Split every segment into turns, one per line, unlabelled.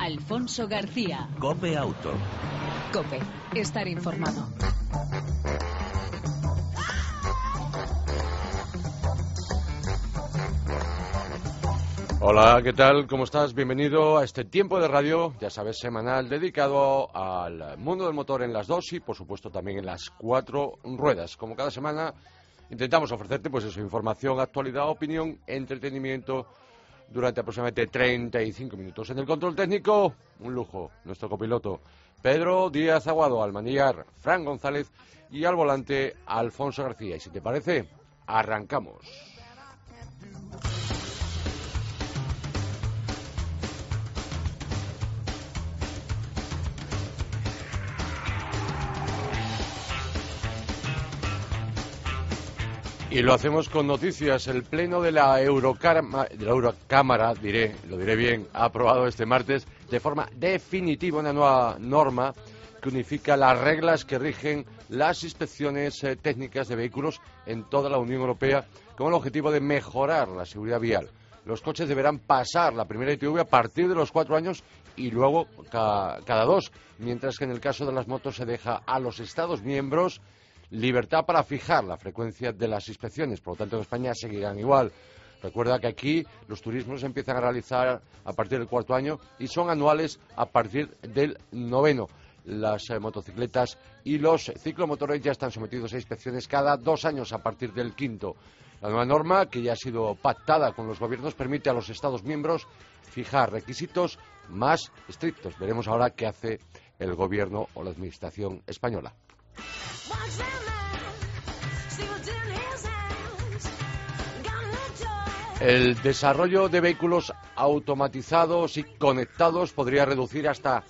Alfonso García.
Cope Auto.
Cope, estar informado.
Hola, ¿qué tal? ¿Cómo estás? Bienvenido a este tiempo de radio, ya sabes, semanal, dedicado al mundo del motor en las dos y, por supuesto, también en las cuatro ruedas. Como cada semana, intentamos ofrecerte, pues eso, información, actualidad, opinión, entretenimiento durante aproximadamente 35 minutos. En el control técnico, un lujo, nuestro copiloto Pedro Díaz Aguado, al manillar Fran González y al volante Alfonso García. Y si te parece, arrancamos. Y lo hacemos con noticias. El Pleno de la, Eurocámara, de la Eurocámara, diré, lo diré bien, ha aprobado este martes de forma definitiva una nueva norma que unifica las reglas que rigen las inspecciones eh, técnicas de vehículos en toda la Unión Europea con el objetivo de mejorar la seguridad vial. Los coches deberán pasar la primera ITV a partir de los cuatro años y luego cada dos, mientras que en el caso de las motos se deja a los Estados miembros libertad para fijar la frecuencia de las inspecciones. Por lo tanto, en España seguirán igual. Recuerda que aquí los turismos se empiezan a realizar a partir del cuarto año y son anuales a partir del noveno. Las eh, motocicletas y los ciclomotores ya están sometidos a inspecciones cada dos años a partir del quinto. La nueva norma, que ya ha sido pactada con los gobiernos, permite a los Estados miembros fijar requisitos más estrictos. Veremos ahora qué hace el gobierno o la Administración española. El desarrollo de vehículos automatizados y conectados podría reducir hasta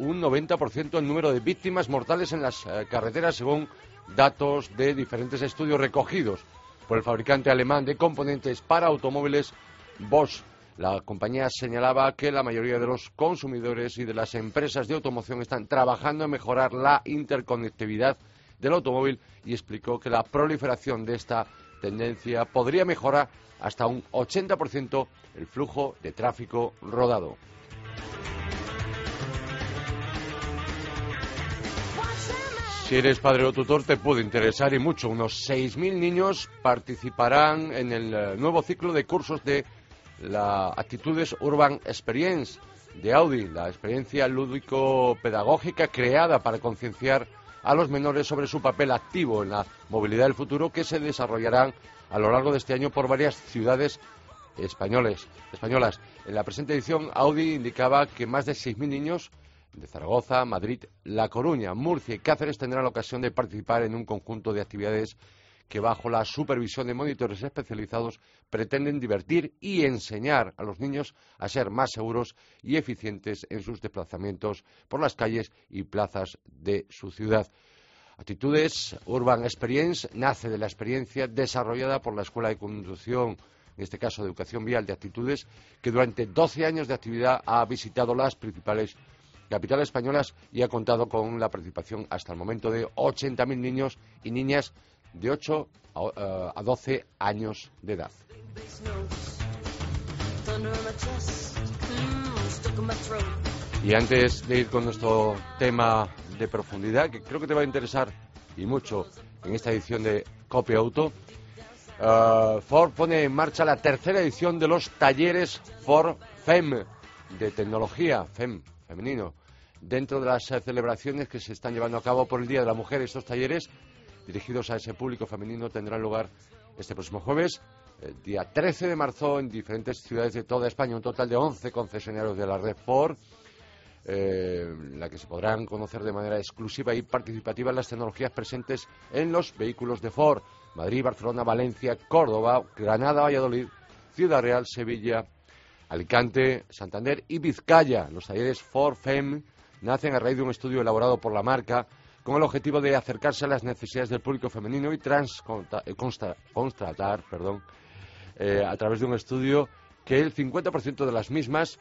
un 90% el número de víctimas mortales en las eh, carreteras, según datos de diferentes estudios recogidos por el fabricante alemán de componentes para automóviles Bosch. La compañía señalaba que la mayoría de los consumidores y de las empresas de automoción están trabajando en mejorar la interconectividad del automóvil y explicó que la proliferación de esta tendencia podría mejorar hasta un 80% el flujo de tráfico rodado. Si eres padre o tutor te puede interesar y mucho. Unos 6.000 niños participarán en el eh, nuevo ciclo de cursos de la Actitudes Urban Experience de Audi, la experiencia lúdico-pedagógica creada para concienciar a los menores sobre su papel activo en la movilidad del futuro que se desarrollarán a lo largo de este año por varias ciudades españoles, españolas. En la presente edición, Audi indicaba que más de 6.000 niños de Zaragoza, Madrid, La Coruña, Murcia y Cáceres tendrán la ocasión de participar en un conjunto de actividades que bajo la supervisión de monitores especializados pretenden divertir y enseñar a los niños a ser más seguros y eficientes en sus desplazamientos por las calles y plazas de su ciudad. Actitudes Urban Experience nace de la experiencia desarrollada por la Escuela de Conducción, en este caso de Educación Vial de Actitudes, que durante 12 años de actividad ha visitado las principales capitales españolas y ha contado con la participación hasta el momento de 80.000 niños y niñas de 8 a, 12 años de edad. Y antes de ir con nuestro tema de profundidad, que creo que te va a interesar y mucho en esta edición de Copy Auto, uh, Ford pone en marcha la tercera edición de los talleres Ford FEM de tecnología, FEM, femenino, dentro de las celebraciones que se están llevando a cabo por el Día de la Mujer. Estos talleres dirigidos a ese público femenino tendrán lugar este próximo jueves, el día 13 de marzo, en diferentes ciudades de toda España, un total de 11 concesionarios de la red Ford, eh, en la que se podrán conocer de manera exclusiva y participativa las tecnologías presentes en los vehículos de Ford. Madrid, Barcelona, Valencia, Córdoba, Granada, Valladolid, Ciudad Real, Sevilla, Alicante, Santander y Vizcaya. Los talleres Ford FEM nacen a raíz de un estudio elaborado por la marca con el objetivo de acercarse a las necesidades del público femenino y trans, eh, constatar perdón, eh, a través de un estudio que el 50% de las mismas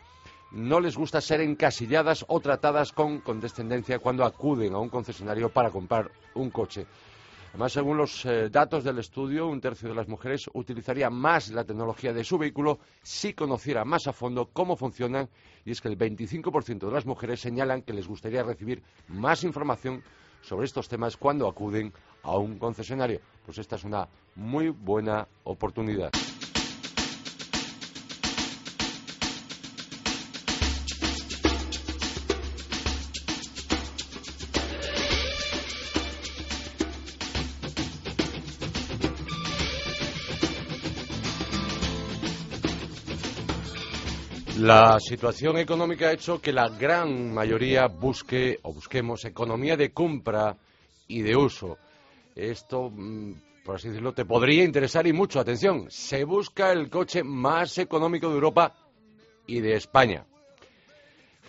no les gusta ser encasilladas o tratadas con condescendencia cuando acuden a un concesionario para comprar un coche. Además, según los eh, datos del estudio, un tercio de las mujeres utilizaría más la tecnología de su vehículo si conociera más a fondo cómo funcionan y es que el 25% de las mujeres señalan que les gustaría recibir más información sobre estos temas cuando acuden a un concesionario. Pues esta es una muy buena oportunidad. La situación económica ha hecho que la gran mayoría busque o busquemos economía de compra y de uso. Esto, mm, por así decirlo, te podría interesar y mucho. Atención, se busca el coche más económico de Europa y de España.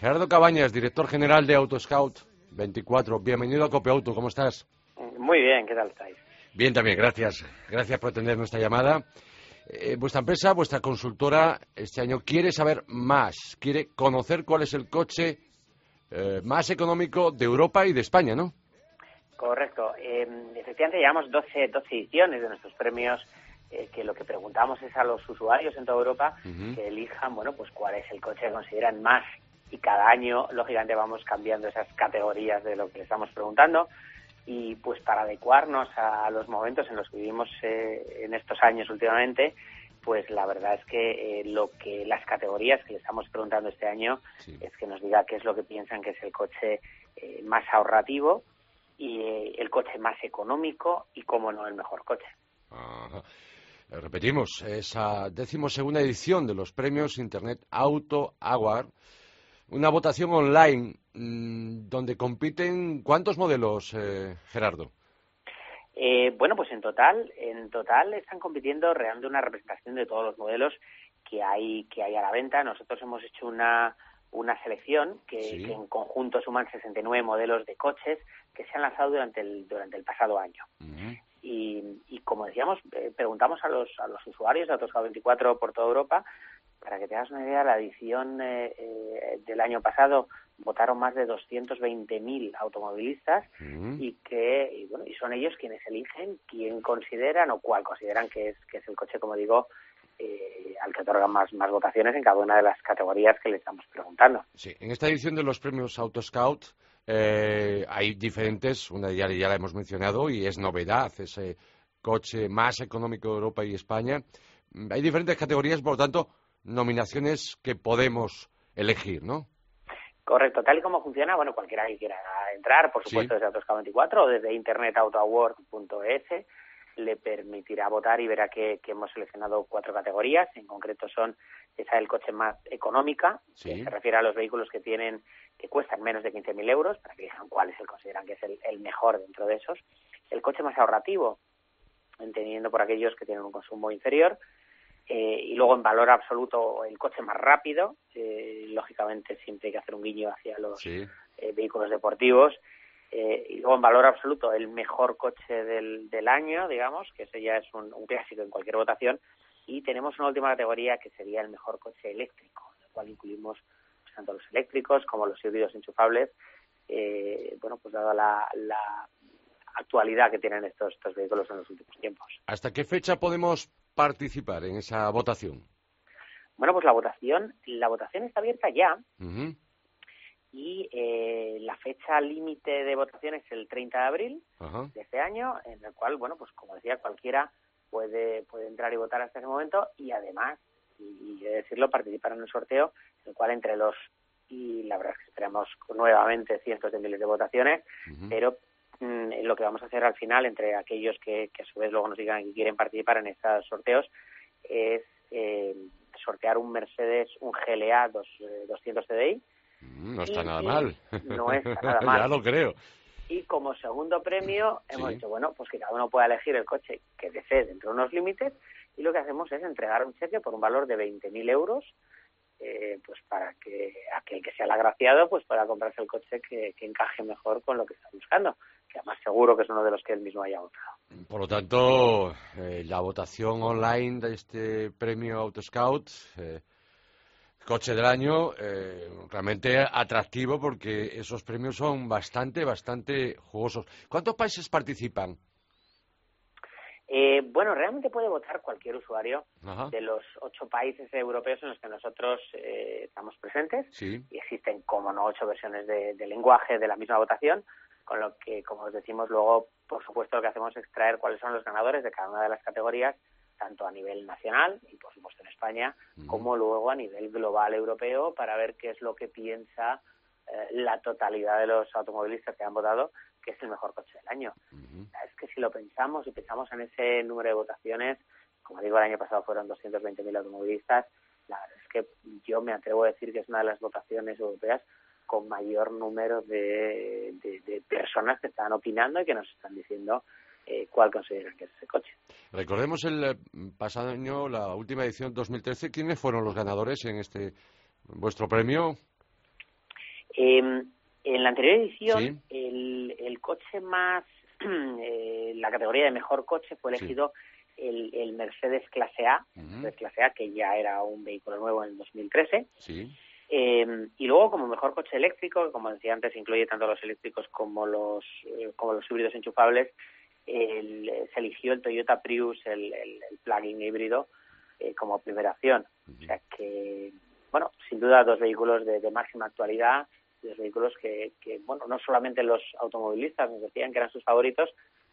Gerardo Cabañas, director general de Autoscout 24. Bienvenido a Copiauto, ¿cómo estás?
Muy bien, ¿qué tal estáis?
Bien también, gracias. Gracias por atender nuestra llamada. Eh, vuestra empresa, vuestra consultora, este año quiere saber más, quiere conocer cuál es el coche eh, más económico de Europa y de España, ¿no?
Correcto. Eh, efectivamente, llevamos 12, 12 ediciones de nuestros premios que lo que preguntamos es a los usuarios en toda Europa que elijan, bueno, pues cuál es el coche que consideran más y cada año, lógicamente, vamos cambiando esas categorías de lo que le estamos preguntando y pues para adecuarnos a los momentos en los que vivimos eh, en estos años últimamente, pues la verdad es que eh, lo que las categorías que le estamos preguntando este año es que nos diga qué es lo que piensan que es el coche eh, más ahorrativo y el coche más económico y cómo no el mejor coche.
Repetimos, esa decimosegunda edición de los premios Internet Auto Award una votación online mm, donde compiten cuántos modelos, eh, Gerardo.
Eh, bueno, pues en total, en total están compitiendo realmente una representación de todos los modelos que hay que hay a la venta. Nosotros hemos hecho una una selección que, en conjunto suman 69 modelos de coches que se han lanzado durante el durante el pasado año. y, y, como decíamos, eh, preguntamos a los a los usuarios de Autoscout 24 por toda Europa para que te hagas una idea, la edición eh, eh, del año pasado votaron más de 220.000 automovilistas mm. y que y bueno y son ellos quienes eligen quién consideran o cuál consideran que es que es el coche, como digo, eh, al que otorgan más, más votaciones en cada una de las categorías que le estamos preguntando.
Sí, en esta edición de los premios Autoscout eh, hay diferentes, una ya, ya la hemos mencionado y es novedad, ese coche más económico de Europa y España. Hay diferentes categorías, por lo tanto, nominaciones que podemos elegir, ¿no?
Correcto, tal y como funciona, bueno, cualquiera que quiera entrar, por supuesto, desde Autoscout 24 o desde internetautoaward.es, le permitirá votar y verá que, hemos seleccionado cuatro categorías. En concreto son esa del coche más económica, que se refiere a los vehículos que tienen que cuestan menos de 15.000 euros, para que digan cuál es el consideran que es el, el, mejor dentro de esos. El coche más ahorrativo, entendiendo por aquellos que tienen un consumo inferior. Eh, y luego en valor absoluto el coche más rápido, eh, lógicamente siempre hay que hacer un guiño hacia los eh, vehículos deportivos, y luego en valor absoluto el mejor coche del, del año, digamos, que ese ya es un, clásico en cualquier votación, y tenemos una última categoría que sería el mejor coche eléctrico, en el cual incluimos pues, tanto los eléctricos como los híbridos enchufables, bueno, pues dada la, la actualidad que tienen estos, estos vehículos en los últimos tiempos.
¿Hasta qué fecha podemos participar en esa votación?
Bueno, pues la votación, la votación está abierta ya. Y eh, la fecha límite de votación es el 30 de abril de este año, en el cual, bueno, pues como decía, cualquiera puede, puede entrar y votar hasta ese momento y además, y, de decirlo, participar en un sorteo, en el cual entre los, y la verdad es que esperamos nuevamente cientos de miles de votaciones, pero Mm, lo que vamos a hacer al final, entre aquellos que, a su vez luego nos digan que quieren participar en estos sorteos, es eh, sortear un Mercedes, un GLA 200 CDI.
Mm, no está nada mal.
No está nada mal.
ya lo creo.
Y como segundo premio hemos dicho, bueno, pues que cada uno pueda elegir el coche que desee dentro de unos límites y lo que hacemos es entregar un cheque por un valor de 20.000 euros eh, pues para que aquel que sea el agraciado pues pueda comprarse el coche que, encaje mejor con lo que está buscando, que además seguro que es uno de los que él mismo haya votado.
Por lo tanto, eh, la votación online de este premio Autoscout, eh, coche del año, eh, realmente atractivo porque esos premios son bastante, bastante jugosos. ¿Cuántos países participan?
Eh, bueno, realmente puede votar cualquier usuario de los ocho países europeos en los que nosotros eh, estamos presentes.
Y
existen, como no, ocho versiones de, lenguaje de la misma votación, con lo que, como os decimos, luego, por supuesto, lo que hacemos es extraer cuáles son los ganadores de cada una de las categorías, tanto a nivel nacional y, por supuesto, en España, como luego a nivel global europeo, para ver qué es lo que piensa eh, la totalidad de los automovilistas que han votado que es el mejor coche del año. Es que si lo pensamos y pensamos en ese número de votaciones, como digo, el año pasado fueron 220.000 automovilistas, la verdad es que yo me atrevo a decir que es una de las votaciones europeas con mayor número de, personas que están opinando y que nos están diciendo eh, cuál consideran que es ese coche.
Recordemos el eh, pasado año, la última edición 2013, ¿quiénes fueron los ganadores en este vuestro premio?
Eh, en la anterior edición, el, el, coche más, eh, la categoría de mejor coche fue elegido el, el, Mercedes Clase A, Clase A, que ya era un vehículo nuevo en 2013.
Sí.
Eh, y luego, como mejor coche eléctrico, que como decía antes, incluye tanto los eléctricos como los, eh, como los híbridos enchufables, el, se eligió el Toyota Prius, el, el, plug-in híbrido, eh, como primera opción. O sea que, bueno, sin duda dos vehículos de, de máxima actualidad los vehículos que, bueno, no solamente los automovilistas nos decían que eran sus favoritos,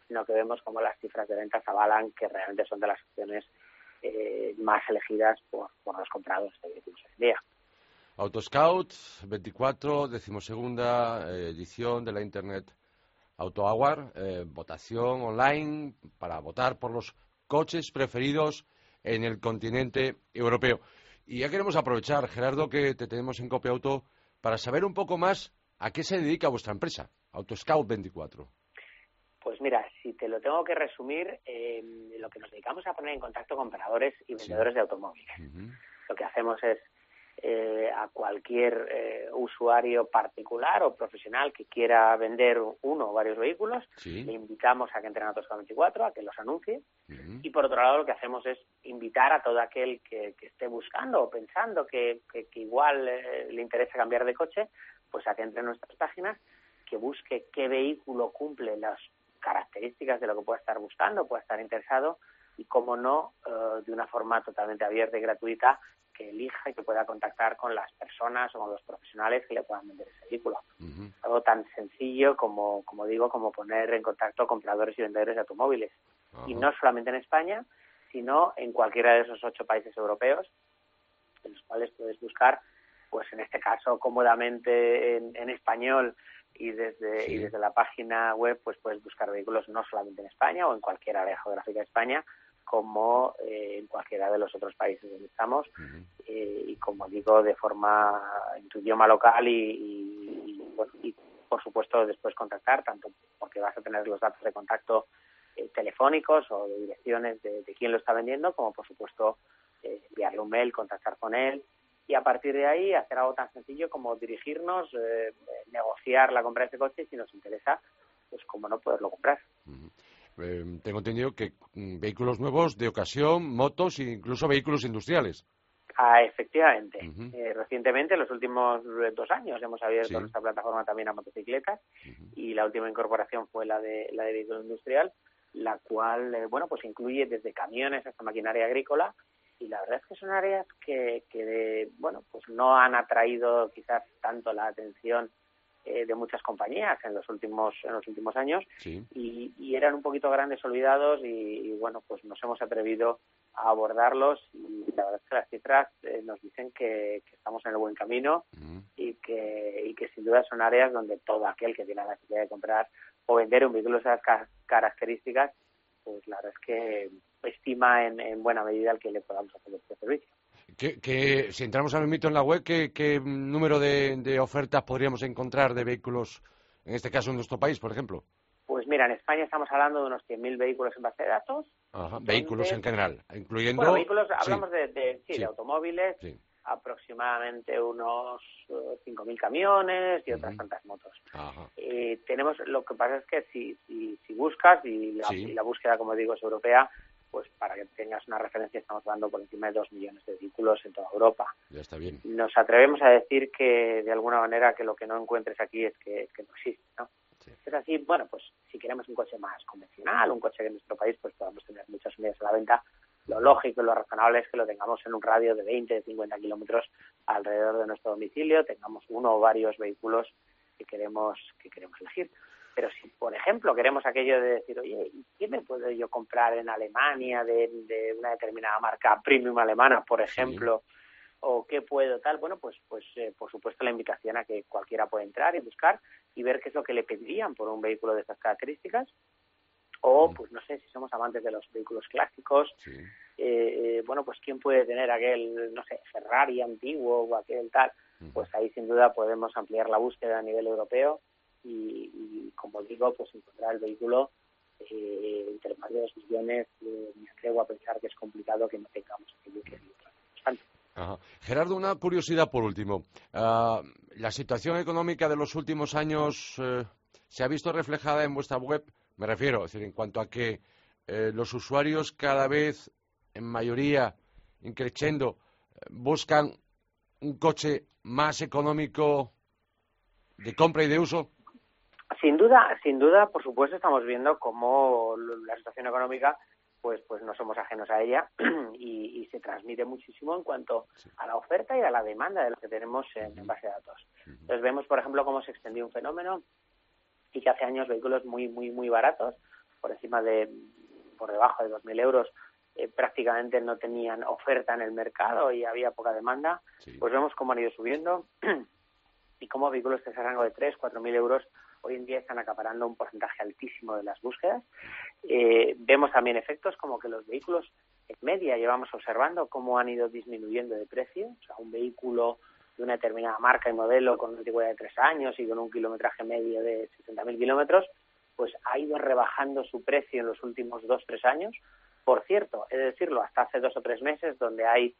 sino que vemos como las cifras de ventas avalan que realmente son de las opciones eh, más elegidas por, por los compradores de vehículos hoy en día.
Autoscout 24, decimosegunda eh, edición de la Internet Auto Hour, eh, votación online para votar por los coches preferidos en el continente europeo. Y ya queremos aprovechar, Gerardo, que te tenemos en Copia Auto para saber un poco más a qué se dedica vuestra empresa, Autoscout 24.
Pues mira, si te lo tengo que resumir, eh, lo que nos dedicamos a poner en contacto con operadores y vendedores de automóviles. Lo que hacemos es eh, a cualquier eh, usuario particular o profesional que quiera vender uno o varios vehículos, le invitamos a que entre en Autoscout 24, a que los anuncie. Y por otro lado, lo que hacemos es invitar a todo aquel que, esté buscando o pensando que, igual eh, le interesa cambiar de coche, pues a que entre en nuestras páginas, que busque qué vehículo cumple las características de lo que pueda estar buscando, pueda estar interesado y, como no, de una forma totalmente abierta y gratuita, que elija y que pueda contactar con las personas o con los profesionales que le puedan vender ese vehículo. Algo tan sencillo como, como digo, como poner en contacto compradores y vendedores de automóviles. Y no solamente en España, sino en cualquiera de esos ocho países europeos, en los cuales puedes buscar, pues en este caso, cómodamente en, español y desde, y desde la página web, pues puedes buscar vehículos no solamente en España o en cualquier área geográfica de España, como eh, en cualquiera de los otros países donde estamos eh, y como digo de forma en tu idioma local y, y, por supuesto después contactar tanto porque vas a tener los datos de contacto eh, telefónicos o de direcciones de, de, quién lo está vendiendo como por supuesto enviarle un mail contactar con él y a partir de ahí hacer algo tan sencillo como dirigirnos negociar la compra de ese coche si nos interesa pues como no poderlo comprar
eh, tengo entendido que mm, vehículos nuevos de ocasión, motos e incluso vehículos industriales.
Ah, efectivamente. Eh, recientemente, en los últimos dos años, hemos abierto nuestra plataforma también a motocicletas y la última incorporación fue la de la de vehículo industrial, la cual, eh, bueno, pues incluye desde camiones hasta maquinaria agrícola y la verdad es que son áreas que, que bueno, pues no han atraído quizás tanto la atención eh, de muchas compañías en los últimos en los últimos años y, eran un poquito grandes olvidados y, bueno pues nos hemos atrevido a abordarlos y la verdad es que las cifras eh, nos dicen que, estamos en el buen camino y que y que sin duda son áreas donde todo aquel que tiene la necesidad de comprar o vender un vehículo de esas características pues la verdad es que estima en, en buena medida el que le podamos hacer este servicio
que, si entramos al mito en la web, ¿qué, número de, ofertas podríamos encontrar de vehículos, en este caso en nuestro país, por ejemplo?
Pues mira, en España estamos hablando de unos 100.000 vehículos en base de datos.
vehículos en general, incluyendo...
Bueno, vehículos, hablamos de, sí, de automóviles, aproximadamente unos 5.000 eh, camiones y otras tantas motos. Eh, tenemos, lo que pasa es que si, si, buscas, y la, y la, búsqueda, como digo, es europea, pues para que tengas una referencia, estamos hablando por encima de dos millones de vehículos en toda Europa.
Ya está bien.
Nos atrevemos a decir que, de alguna manera, que lo que no encuentres aquí es que, no existe, ¿no? Es así, bueno, pues si queremos un coche más convencional, un coche que en nuestro país pues podamos tener muchas unidades a la venta, lo lógico y lo razonable es que lo tengamos en un radio de 20, de 50 kilómetros alrededor de nuestro domicilio, tengamos uno o varios vehículos que queremos, que queremos elegir. Pero si, por ejemplo, queremos aquello de decir, oye, ¿qué me puedo yo comprar en Alemania de, una determinada marca premium alemana, por ejemplo? o qué puedo tal, bueno, pues, pues eh, por supuesto la invitación a que cualquiera pueda entrar y buscar y ver qué es lo que le pedirían por un vehículo de estas características. O, pues no sé, si somos amantes de los vehículos clásicos, eh, bueno, pues quién puede tener aquel, no sé, Ferrari antiguo o aquel tal, pues ahí sin duda podemos ampliar la búsqueda a nivel europeo y, como digo, pues encontrar el vehículo eh, entre más de dos millones, me atrevo a pensar que es complicado que no tengamos aquello que
Ajá. Gerardo, una curiosidad por último. Ah, ¿La situación económica de los últimos años se ha visto reflejada en vuestra web? Me refiero, es decir, en cuanto a que eh, los usuarios cada vez, en mayoría, increciendo, eh, buscan un coche más económico de compra y de uso.
Sin duda, sin duda, por supuesto, estamos viendo cómo la situación económica, pues, pues no somos ajenos a ella y, se transmite muchísimo en cuanto a la oferta y a la demanda de lo que tenemos en, base de datos. Entonces vemos, por ejemplo, cómo se extendió un fenómeno y que hace años vehículos muy, muy, muy baratos, por encima de, por debajo de 2.000 euros, eh, prácticamente no tenían oferta en el mercado y había poca demanda, pues vemos cómo han ido subiendo y cómo vehículos de ese rango de 3, 4.000 euros hoy en día están acaparando un porcentaje altísimo de las búsquedas. Eh, vemos también efectos como que los vehículos en media llevamos observando cómo han ido disminuyendo de precio. O sea, un vehículo de una determinada marca y modelo con una antigüedad de tres años y con un kilometraje medio de 60.000 kilómetros, pues ha ido rebajando su precio en los últimos dos tres años. Por cierto, he de decirlo, hasta hace dos o tres meses, donde hay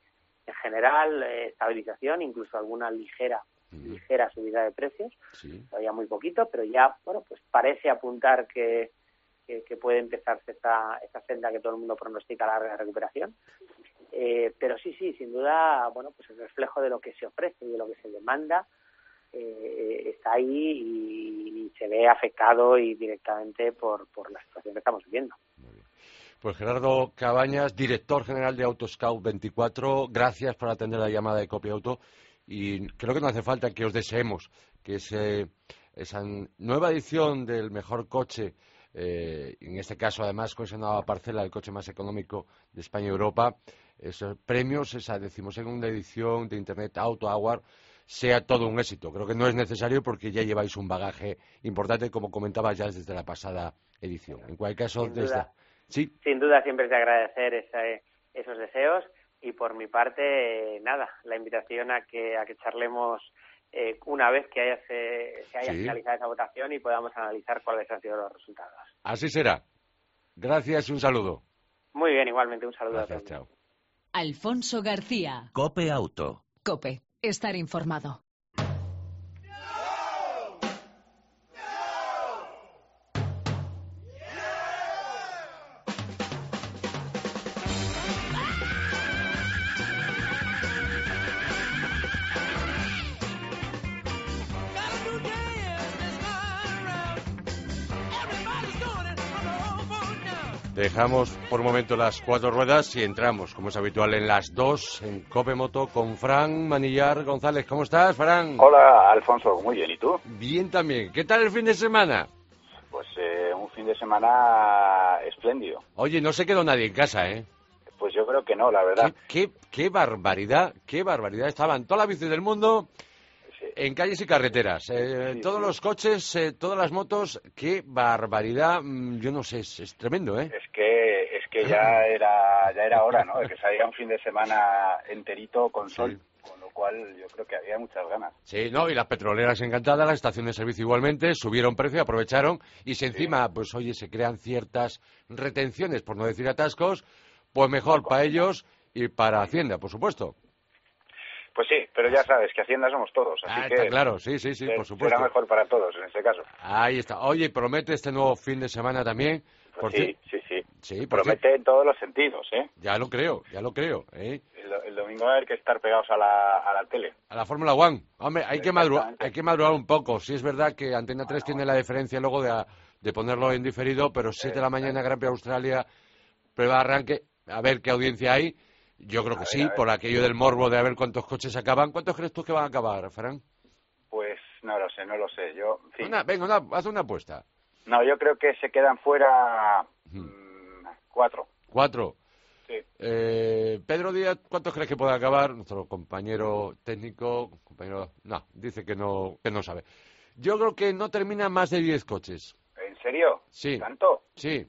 en general eh, estabilización, incluso alguna ligera ligera subida de precios, todavía muy poquito, pero ya bueno pues parece apuntar que, que, puede empezarse esta, esta senda que todo el mundo pronostica larga recuperación. Eh, pero sí, sí, sin duda, bueno, pues el reflejo de lo que se ofrece y de lo que se demanda eh, está ahí y, se ve afectado y directamente por, por la situación que estamos viviendo.
Pues Gerardo Cabañas, director general de Autoscout 24, gracias por atender la llamada de Copia Auto y creo que no hace falta que os deseemos que esa nueva edición del mejor coche eh, en este caso además con esa nueva parcela del coche más económico de España y Europa, esos premios, esa decimosegunda edición de Internet Auto Award, sea todo un éxito. Creo que no es necesario porque ya lleváis un bagaje importante, como comentaba ya desde la pasada edición. En cualquier caso,
sin duda, Sin duda, siempre es de agradecer esos deseos y por mi parte, nada, la invitación a que, a que charlemos eh, una vez que haya, se, haya finalizado esa votación y podamos analizar cuáles han sido los resultados.
Así será. Gracias y un saludo.
Muy bien, igualmente un saludo
a todos. Chao.
Alfonso García.
Cope Auto.
Cope, estar informado.
Dejamos por un momento las cuatro ruedas y entramos, como es habitual, en las dos, en Cope Moto, con Fran Manillar González. ¿Cómo estás, Fran?
Hola, Alfonso. Muy bien. ¿Y tú?
Bien también. ¿Qué tal el fin de semana?
Pues eh, un fin de semana espléndido.
Oye, no se quedó nadie en casa, ¿eh?
Pues yo creo que no, la verdad.
Qué, qué, barbaridad, qué barbaridad. Estaban todas las bicis del mundo en calles y carreteras. Eh, todos los coches, eh, todas las motos, qué barbaridad. Mm, yo no sé, es, tremendo, ¿eh?
Es que, es que ya era, ya era hora, ¿no? De que salía un fin de semana enterito con sol. Con lo cual yo creo que había muchas ganas.
Sí, no, y las petroleras encantadas, las estaciones de servicio igualmente, subieron precio, aprovecharon, y si encima, pues oye, se crean ciertas retenciones, por no decir atascos, pues mejor para ellos y para Hacienda, por supuesto.
Pues sí, pero ya sabes que Hacienda somos todos. Así
ah,
que
está claro, sí, sí, sí, por supuesto.
Será mejor para todos en este caso.
Ahí está. Oye, promete este nuevo fin de semana también.
Pues sí, sí, sí. promete en todos los sentidos, ¿eh?
Ya lo creo, ya lo creo,
¿eh? El, domingo va a haber que estar pegados a la, a la tele.
A la Fórmula One. Hombre, hay que, madrugar, hay que madurar un poco. Sí es verdad que Antena 3 tiene la diferencia luego de, de ponerlo en diferido, pero 7 de la mañana Gran Prix Australia, prueba de arranque, a ver qué audiencia hay. Yo creo que sí, por aquello del morbo de a ver cuántos coches acaban. ¿Cuántos crees tú que van a acabar, Fran?
Pues no lo sé, no lo sé. Yo,
venga, haz una apuesta.
No, yo creo que se quedan fuera mm, cuatro.
¿Cuatro? Sí. Eh, Pedro Díaz, ¿cuántos crees que puede acabar? Nuestro compañero técnico, compañero, no, dice que no, que no sabe. Yo creo que no termina más de diez coches.
¿En serio?
Sí.
¿Tanto?
Sí.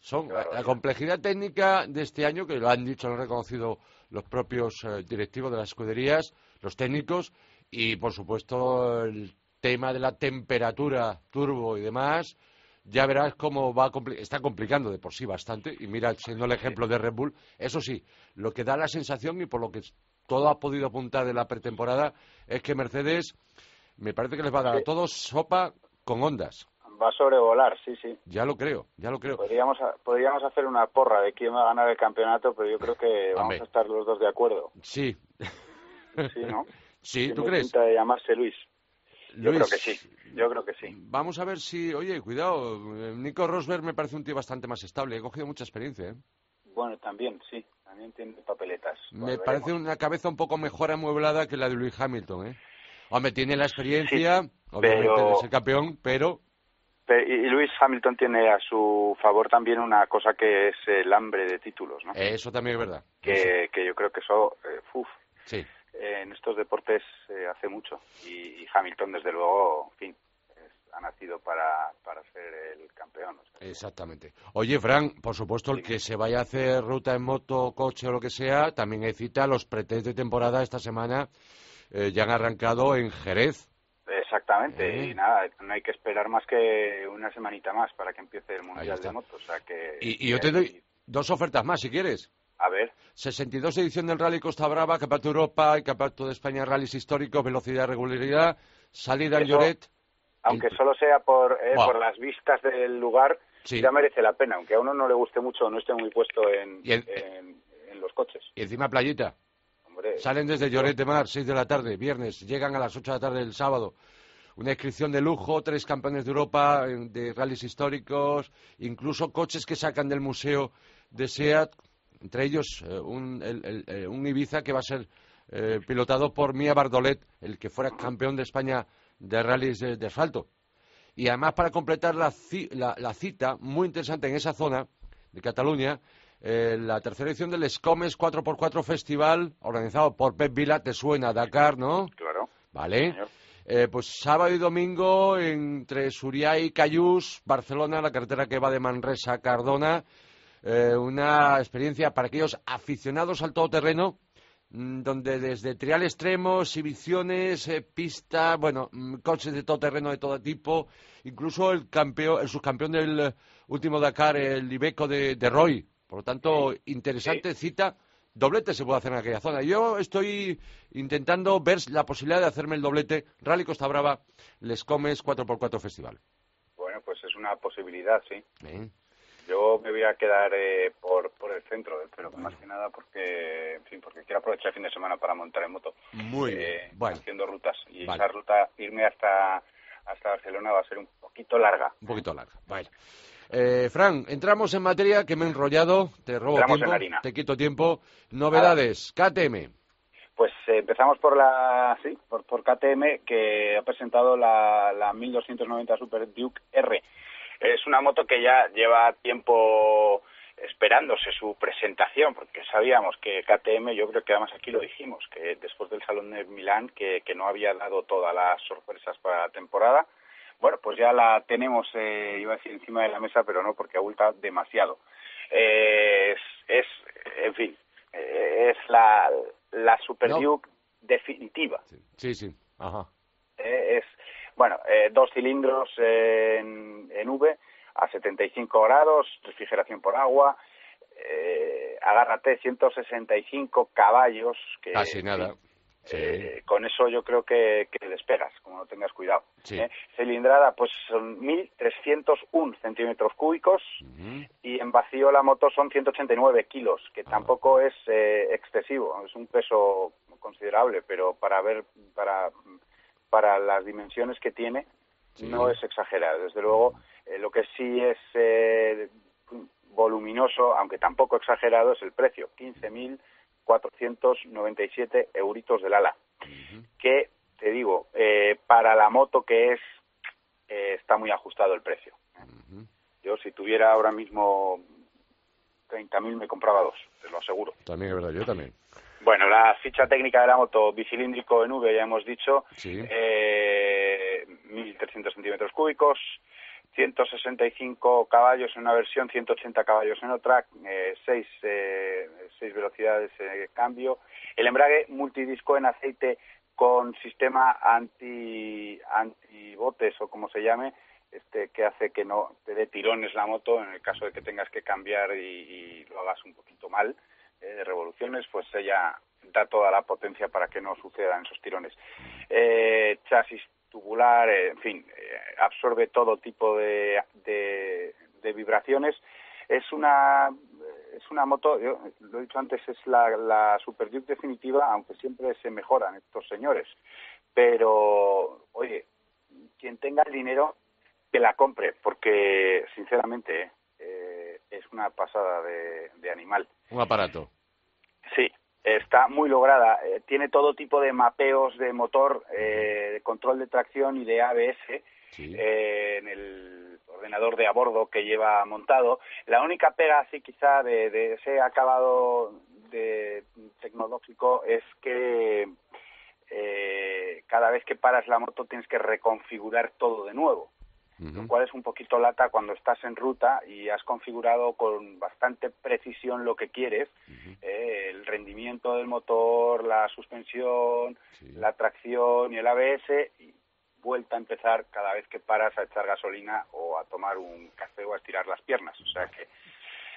Son la, complejidad técnica de este año, que lo han dicho, lo han reconocido los propios eh, directivos de las escuderías, los técnicos, y por supuesto el tema de la temperatura turbo y demás, ya verás cómo va está complicando de por sí bastante y mira siendo el ejemplo de Red Bull eso sí lo que da la sensación y por lo que todo ha podido apuntar de la pretemporada es que Mercedes me parece que les va a dar a todos sopa con ondas
va a sobrevolar sí sí.
Ya lo creo ya lo creo.
Podríamos podríamos hacer una porra de quién va a ganar el campeonato pero yo creo que vamos a estar los dos de acuerdo.
Sí.
Sí no
sí tú crees
de llamarse Luis. Yo creo que sí, yo creo que sí.
Vamos a ver si, oye, cuidado, Nico Rosberg me parece un tío bastante más estable, he cogido mucha experiencia, ¿eh?
Bueno, también, sí, también tiene papeletas.
Me parece una cabeza un poco mejor amueblada que la de Lewis Hamilton, ¿eh? Hombre, tiene la experiencia, obviamente de ser campeón, pero...
Y Lewis Hamilton tiene a su favor también una cosa que es el hambre de títulos, ¿no?
Eso también es verdad.
Que, que yo creo que eso, eh, uf,
sí
en estos deportes eh, hace mucho y, Hamilton desde luego, en fin, ha nacido para, para ser el campeón.
Exactamente. Oye, Fran, por supuesto, el que se vaya a hacer ruta en moto, coche o lo que sea, también hay cita. Los pretest de temporada esta semana eh, ya han arrancado en Jerez.
Exactamente, eh. y nada, no hay que esperar más que una semanita más para que empiece el Mundial de Motos. O sea que,
y, y yo te doy dos ofertas más, si quieres.
A ver.
62 edición del Rally Costa Brava, Campeonato Europa y Campeonato de España Rallys históricos, velocidad, regularidad, salida en Lloret.
Aunque solo sea por, eh, por las vistas del lugar, ya merece la pena, aunque a uno no le guste mucho o no esté muy puesto en, en, los coches.
Y encima playita. Salen desde Lloret de Mar, 6 de la tarde, viernes, llegan a las 8 de la tarde del sábado. Una inscripción de lujo, tres campeones de Europa de rallies históricos, incluso coches que sacan del museo de SEAT, entre ellos eh, un, eh, un, Ibiza que va a ser eh, pilotado por Mía Bardolet, el que fuera campeón de España de rallies de, asfalto. Y además, para completar la, la, cita, muy interesante en esa zona de Cataluña, la tercera edición del Escomes 4x4 Festival, organizado por Pep Vila, te suena Dakar, ¿no?
Claro.
Vale. pues sábado y domingo entre Suria y Cayús, Barcelona, la carretera que va de Manresa a Cardona, eh, una experiencia para aquellos aficionados al todoterreno, mm, donde desde trial extremos, exhibiciones, eh, pistas, bueno, mm, coches de todoterreno de todo tipo, incluso el campeón, el subcampeón del eh, último Dakar, el Ibeco de, Roy. Por lo tanto, interesante cita. Doblete se puede hacer en aquella zona. Yo estoy intentando ver la posibilidad de hacerme el doblete Rally Costa Brava, Les Comes 4x4 Festival.
Bueno, pues es una posibilidad, sí. Yo me voy a quedar eh, por, por el centro, pero más que nada porque, en fin, porque quiero aprovechar el fin de semana para montar en moto.
Muy bien. Eh, bueno.
Haciendo rutas. Y esa ruta, irme hasta, hasta Barcelona va a ser un poquito larga.
Un poquito larga, vale. Eh, Fran, entramos en materia que me he enrollado, te robo tiempo, te quito tiempo. Novedades, KTM.
Pues empezamos por la, sí, por, por KTM que ha presentado la, la 1290 Super Duke R. Es una moto que ya lleva tiempo esperándose su presentación, porque sabíamos que KTM, yo creo que además aquí lo dijimos, que después del Salón de Milán, que, no había dado todas las sorpresas para la temporada, bueno, pues ya la tenemos, eh, iba a decir, encima de la mesa, pero no, porque abulta demasiado. es, es, en fin, es la, la Super Duke definitiva.
Sí, sí, ajá.
Eh, es, bueno, eh, dos cilindros en, V a 75 grados, refrigeración por agua, eh, agárrate 165 caballos. Que,
Casi nada.
Eh, con eso yo creo que, que despegas, como no tengas cuidado. ¿eh? Cilindrada, pues son 1.301 centímetros cúbicos y en vacío la moto son 189 kilos, que ah. tampoco es eh, excesivo, es un peso considerable, pero para ver, para, para las dimensiones que tiene, no es exagerado. Desde luego, lo que sí es voluminoso, aunque tampoco exagerado, es el precio, 15.000 497 euritos del ala, que te digo, eh, para la moto que es, eh, está muy ajustado el precio. Yo si tuviera ahora mismo 30.000 me compraba dos, te lo aseguro.
También es verdad, yo también.
Bueno, la ficha técnica de la moto bicilíndrico en V, ya hemos dicho, eh, 1.300 centímetros cúbicos, 165 caballos en una versión, 180 caballos en otra, eh, seis, eh, seis velocidades de cambio. El embrague multidisco en aceite con sistema anti antibotes o como se llame, este que hace que no te dé tirones la moto en el caso de que tengas que cambiar y, lo hagas un poquito mal eh, de revoluciones, pues ella da toda la potencia para que no sucedan esos tirones. Eh, chasis tubular, eh, en fin, eh, absorbe todo tipo de, de, vibraciones. Es una es una moto, yo lo he dicho antes, es la, la Super Duke definitiva, aunque siempre se mejoran estos señores. Pero, oye, quien tenga el dinero, que la compre, porque, sinceramente, eh, es una pasada de, de animal.
Un aparato.
Sí, está muy lograda. Eh, tiene todo tipo de mapeos de motor, eh, de control de tracción y de ABS eh, en el ordenador de a bordo que lleva montado. La única pega, así quizá, de, ese acabado de tecnológico es que cada vez que paras la moto tienes que reconfigurar todo de nuevo lo cual es un poquito lata cuando estás en ruta y has configurado con bastante precisión lo que quieres, eh, el rendimiento del motor, la suspensión, la tracción y el ABS, y vuelta a empezar cada vez que paras a echar gasolina o a tomar un café o a estirar las piernas. O sea que,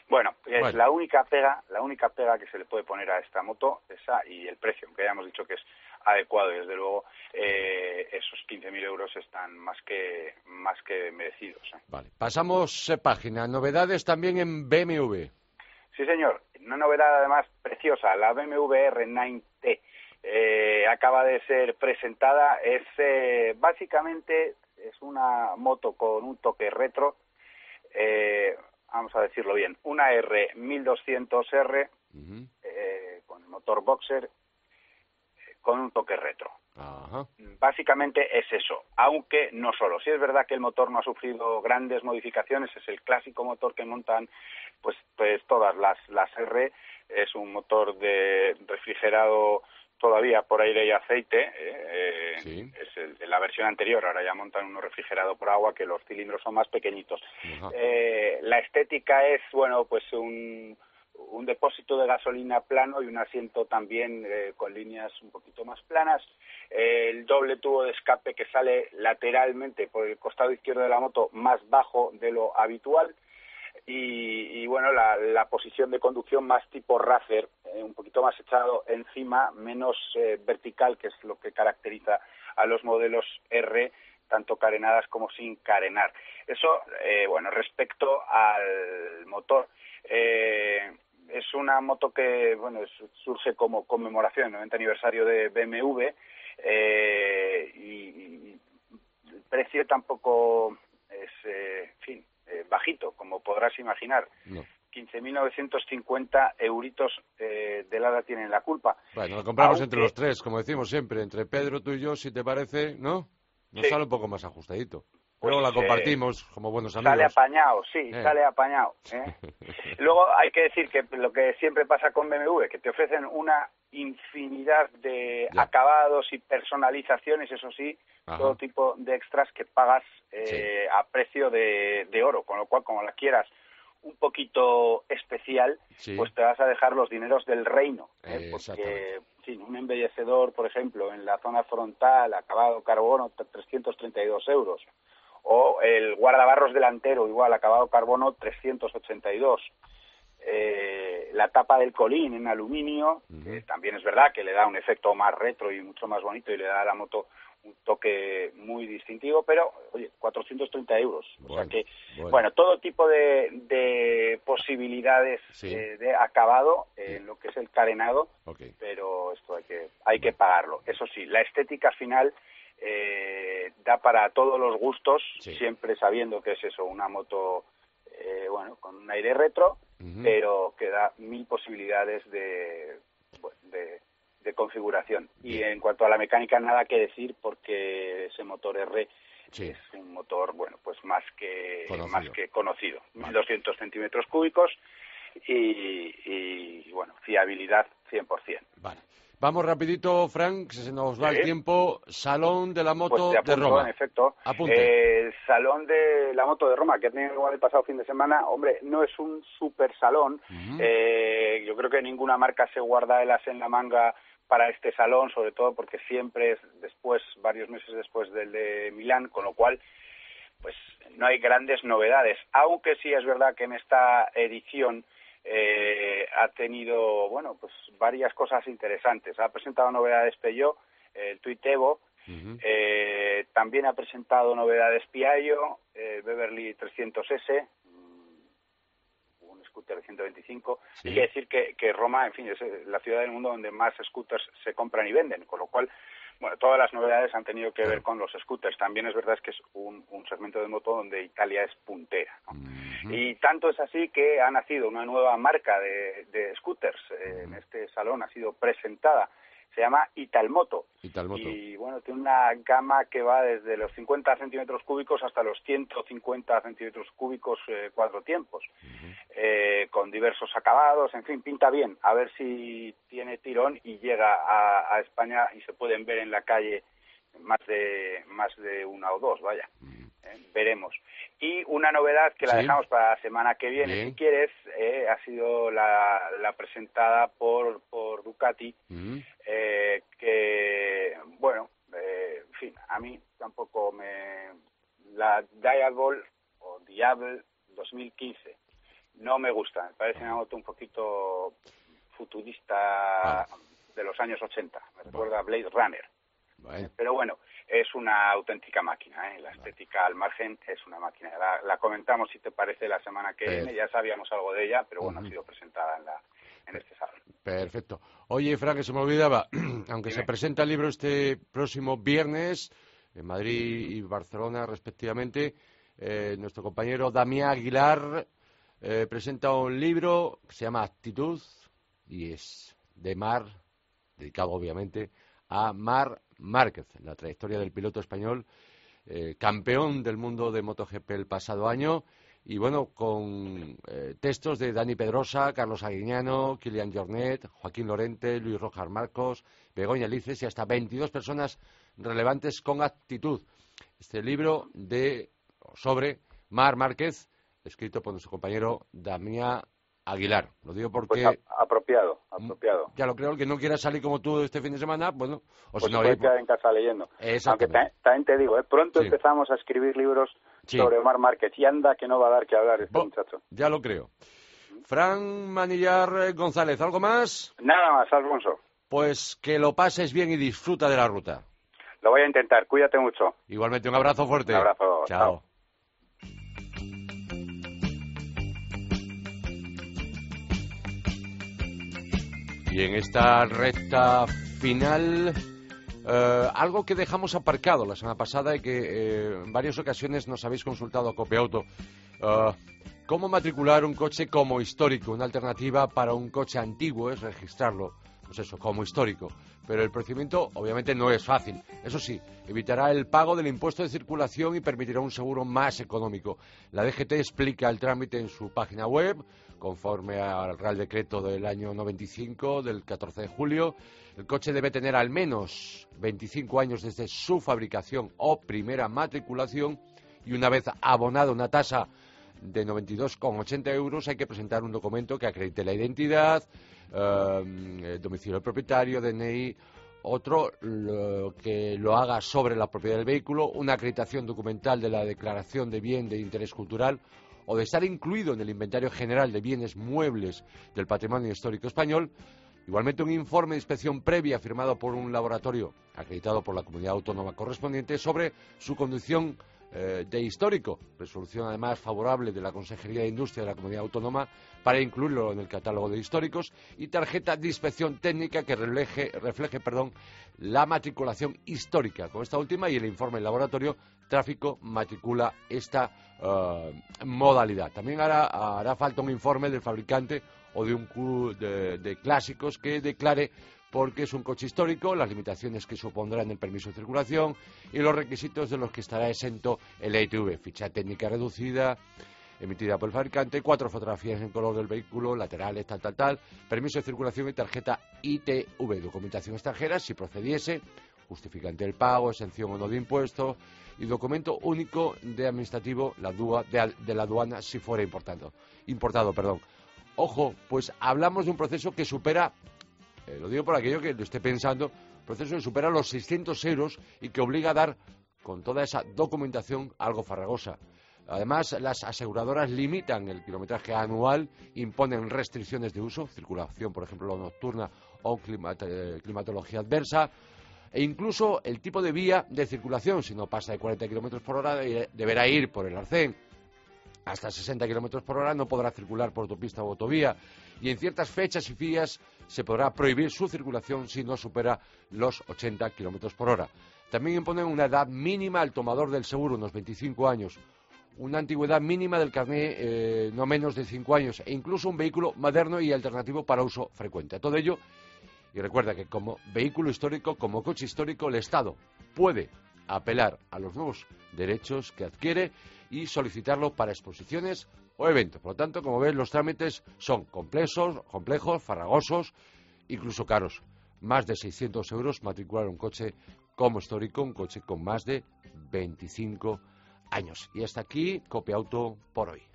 bueno, es la única pega, la única pega que se le puede poner a esta moto, esa y el precio, aunque ya hemos dicho que es adecuado y desde luego eh, esos 15.000 euros están más que más que merecidos. ¿eh?
Vale, pasamos eh, página. Novedades también en BMW.
Sí, señor. Una novedad además preciosa, la BMW R9T. acaba de ser presentada. Es básicamente es una moto con un toque retro. Vamos a decirlo bien, una R1200R con el motor boxer con un toque retro. Básicamente es eso, aunque no solo. Si es verdad que el motor no ha sufrido grandes modificaciones, es el clásico motor que montan pues, pues todas las, las R, es un motor de refrigerado todavía por aire y aceite, eh, es el, la versión anterior, ahora ya montan uno refrigerado por agua que los cilindros son más pequeñitos. Eh, la estética es, bueno, pues un un depósito de gasolina plano y un asiento también eh, con líneas un poquito más planas. el doble tubo de escape que sale lateralmente por el costado izquierdo de la moto más bajo de lo habitual. Y, bueno, la, posición de conducción más tipo racer, eh, un poquito más echado encima, menos eh, vertical, que es lo que caracteriza a los modelos R, tanto carenadas como sin carenar. Eso, bueno, respecto al motor. Eh, es una moto que bueno surge como conmemoración del 90 aniversario de BMW eh, y, el precio tampoco es eh, en fin eh, bajito como podrás imaginar 15.950 euritos eh, de Lada tienen la culpa.
Bueno, lo compramos entre los tres, como decimos siempre, entre Pedro, tú y yo, si te parece, ¿no? Nos sale un poco más ajustadito. Luego la pues, compartimos como buenos amigos.
Sale apañado, sí, eh. sale apañado. ¿eh? Luego hay que decir que lo que siempre pasa con BMW, que te ofrecen una infinidad de acabados y personalizaciones, eso sí, todo tipo de extras que pagas eh, a precio de, oro, con lo cual, como la quieras un poquito especial, pues te vas a dejar los dineros del reino. ¿eh? Porque, sí, un embellecedor, por ejemplo, en la zona frontal, acabado carbono, 332 euros o el guardabarros delantero, igual, acabado carbono 382. eh, la tapa del colín en aluminio, también es verdad que le da un efecto más retro y mucho más bonito y le da a la moto un toque muy distintivo, pero oye, 430 euros. o sea que, bueno. todo tipo de, posibilidades eh, de acabado en lo que es el carenado, pero esto hay que, hay que pagarlo. Eso sí, la estética final eh, da para todos los gustos, siempre sabiendo que es eso, una moto, eh, bueno, con un aire retro, pero que da mil posibilidades de, de de configuración. Y en cuanto a la mecánica, nada que decir porque ese motor R es un motor, bueno, pues más que conocido. más que conocido. 1200 centímetros cúbicos y, bueno, fiabilidad 100%.
Vale. Vamos rapidito, Frank, se nos va el tiempo. Salón de la
pues
moto de Roma.
En efecto. Eh, salón de la moto de Roma, que ha tenido lugar el pasado fin de semana. Hombre, no es un super salón. Eh, yo creo que ninguna marca se guarda el as en la manga para este salón, sobre todo porque siempre es después, varios meses después del de Milán, con lo cual pues no hay grandes novedades, aunque sí es verdad que en esta edición eh, ha tenido, bueno, pues varias cosas interesantes. Ha presentado novedades Peugeot, el Tuitevo, eh, también ha presentado novedades Piaggio, eh, Beverly 300S, scooter de 125. Sí. Hay que decir que, que Roma, en fin, es eh, la ciudad del mundo donde más scooters se compran y venden, con lo cual bueno, todas las novedades han tenido que ver con los scooters. También es verdad que es un, segmento de moto donde Italia es puntera. Y tanto es así que ha nacido una nueva marca de, scooters. Eh, en este salón ha sido presentada se llama Italmoto. Y bueno, tiene una gama que va desde los 50 centímetros cúbicos hasta los 150 centímetros cúbicos eh, cuatro tiempos, eh, con diversos acabados, en fin, pinta bien. A ver si tiene tirón y llega a, España y se pueden ver en la calle más de más de una o dos, vaya. Eh, veremos. Y una novedad que la dejamos para la semana que viene, si quieres, eh, ha sido la, presentada por, por Ducati, mm. eh, que, bueno, en fin, a mí tampoco me... La Diabol o Diablo 2015 no me gusta, me parece una moto un poquito futurista ah. de los años 80, me recuerda a Blade Runner. Pero bueno, es una auténtica máquina. ¿eh? La estética al margen es una máquina. La, comentamos, si te parece, la semana que viene. Ya sabíamos algo de ella, pero bueno, ha sido presentada en, la, en este salón.
Perfecto. Oye, Frank, que se me olvidaba, aunque se presenta el libro este próximo viernes en Madrid y Barcelona, respectivamente, eh, nuestro compañero Damián Aguilar eh, presenta un libro que se llama Actitud y es de Mar, dedicado obviamente a Mar Márquez, la trayectoria del piloto español, eh, campeón del mundo de MotoGP el pasado año, y bueno, con eh, textos de Dani Pedrosa, Carlos Aguiñano, Kilian Jornet, Joaquín Lorente, Luis Rojas Marcos, Begoña Lices y hasta 22 personas relevantes con actitud. Este libro de sobre Mar Márquez, escrito por nuestro compañero Damián Aguilar. Lo digo porque...
Pues apropiado, mm, apropiado.
Ya lo creo, el que no quiera salir como tú este fin de semana, bueno...
O pues si no, puede quedar en casa leyendo. Aunque también te digo, ¿eh? pronto empezamos a escribir libros sobre Omar Márquez y anda que no va a dar que hablar este muchacho.
Ya lo creo. Fran Manillar González, ¿algo más?
Nada más, Alfonso.
Pues que lo pases bien y disfruta de la ruta.
Lo voy a intentar, cuídate mucho.
Igualmente, un abrazo fuerte.
Un abrazo.
chao. Y en esta recta final, eh, algo que dejamos aparcado la semana pasada y que eh, en varias ocasiones nos habéis consultado a Copiauto. Eh, ¿Cómo matricular un coche como histórico? Una alternativa para un coche antiguo es registrarlo, pues eso, como histórico. Pero el procedimiento obviamente no es fácil. Eso sí, evitará el pago del impuesto de circulación y permitirá un seguro más económico. La DGT explica el trámite en su página web conforme al Real Decreto del año 95, del 14 de julio. El coche debe tener al menos 25 años desde su fabricación o primera matriculación y una vez abonada una tasa de 92,80 euros hay que presentar un documento que acredite la identidad, eh, domicilio del propietario, DNI, otro que lo haga sobre la propiedad del vehículo, una acreditación documental de la declaración de bien de interés cultural o de estar incluido en el inventario general de bienes muebles del patrimonio histórico español, Igualmente, un informe de inspección previa firmado por un laboratorio acreditado por la comunidad autónoma correspondiente sobre su condición eh, de histórico. Resolución, además, favorable de la Consejería de Industria de la comunidad autónoma para incluirlo en el catálogo de históricos y tarjeta de inspección técnica que refleje, la matriculación histórica. Con esta última y el informe del laboratorio, tráfico matricula esta eh, modalidad. También hará, hará falta un informe del fabricante o de un club de, clásicos que declare porque es un coche histórico, las limitaciones que supondrá en el permiso de circulación y los requisitos de los que estará exento el ITV, ficha técnica reducida emitida por el fabricante, cuatro fotografías en color del vehículo, laterales, tal, tal, tal, permiso de circulación y tarjeta ITV, documentación extranjera, si procediese, justificante del pago, exención o no de impuestos y documento único de administrativo la de, de la aduana si fuera importado. importado perdón. Ojo, pues hablamos de un proceso que supera, eh, lo digo por aquello que lo esté pensando, proceso que supera los 600 euros y que obliga a dar con toda esa documentación algo farragosa. Además, las aseguradoras limitan el kilometraje anual, imponen restricciones de uso, circulación, por ejemplo, nocturna o eh, climatología adversa, e incluso el tipo de vía de circulación. Si no pasa de 40 kilómetros por hora, deberá ir por el arcén hasta 60 kilómetros por hora no podrá circular por autopista o autovía y en ciertas fechas y días se podrá prohibir su circulación si no supera los 80 kilómetros por hora. También imponen una edad mínima al tomador del seguro, unos 25 años, una antigüedad mínima del carné eh, no menos de 5 años e incluso un vehículo moderno y alternativo para uso frecuente. Todo ello, y recuerda que como vehículo histórico, como coche histórico, el Estado puede apelar a los nuevos derechos que adquiere y solicitarlo para exposiciones o eventos. Por lo tanto, como ves, los trámites son complejos, complejos, farragosos, incluso caros. Más de 600 euros matricular un coche como histórico, un coche con más de 25 años. Y hasta aquí, Copia Auto por hoy.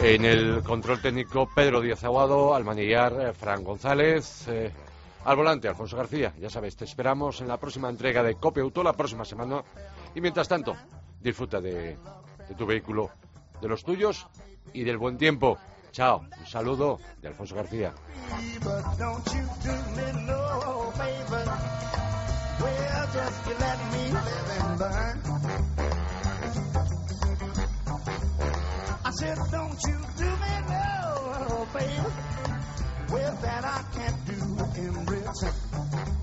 En el control técnico, Pedro Díaz Aguado, al manillar, eh, Fran González. Eh, al volante, Alfonso García. Ya sabes, te esperamos en la próxima entrega de Copia Auto la próxima semana. Y mientras tanto, disfruta de, de tu vehículo, de los tuyos y del buen tiempo. Chao. Un saludo de Alfonso García.
said, Don't you do me no, baby. Well, that I can't do in return.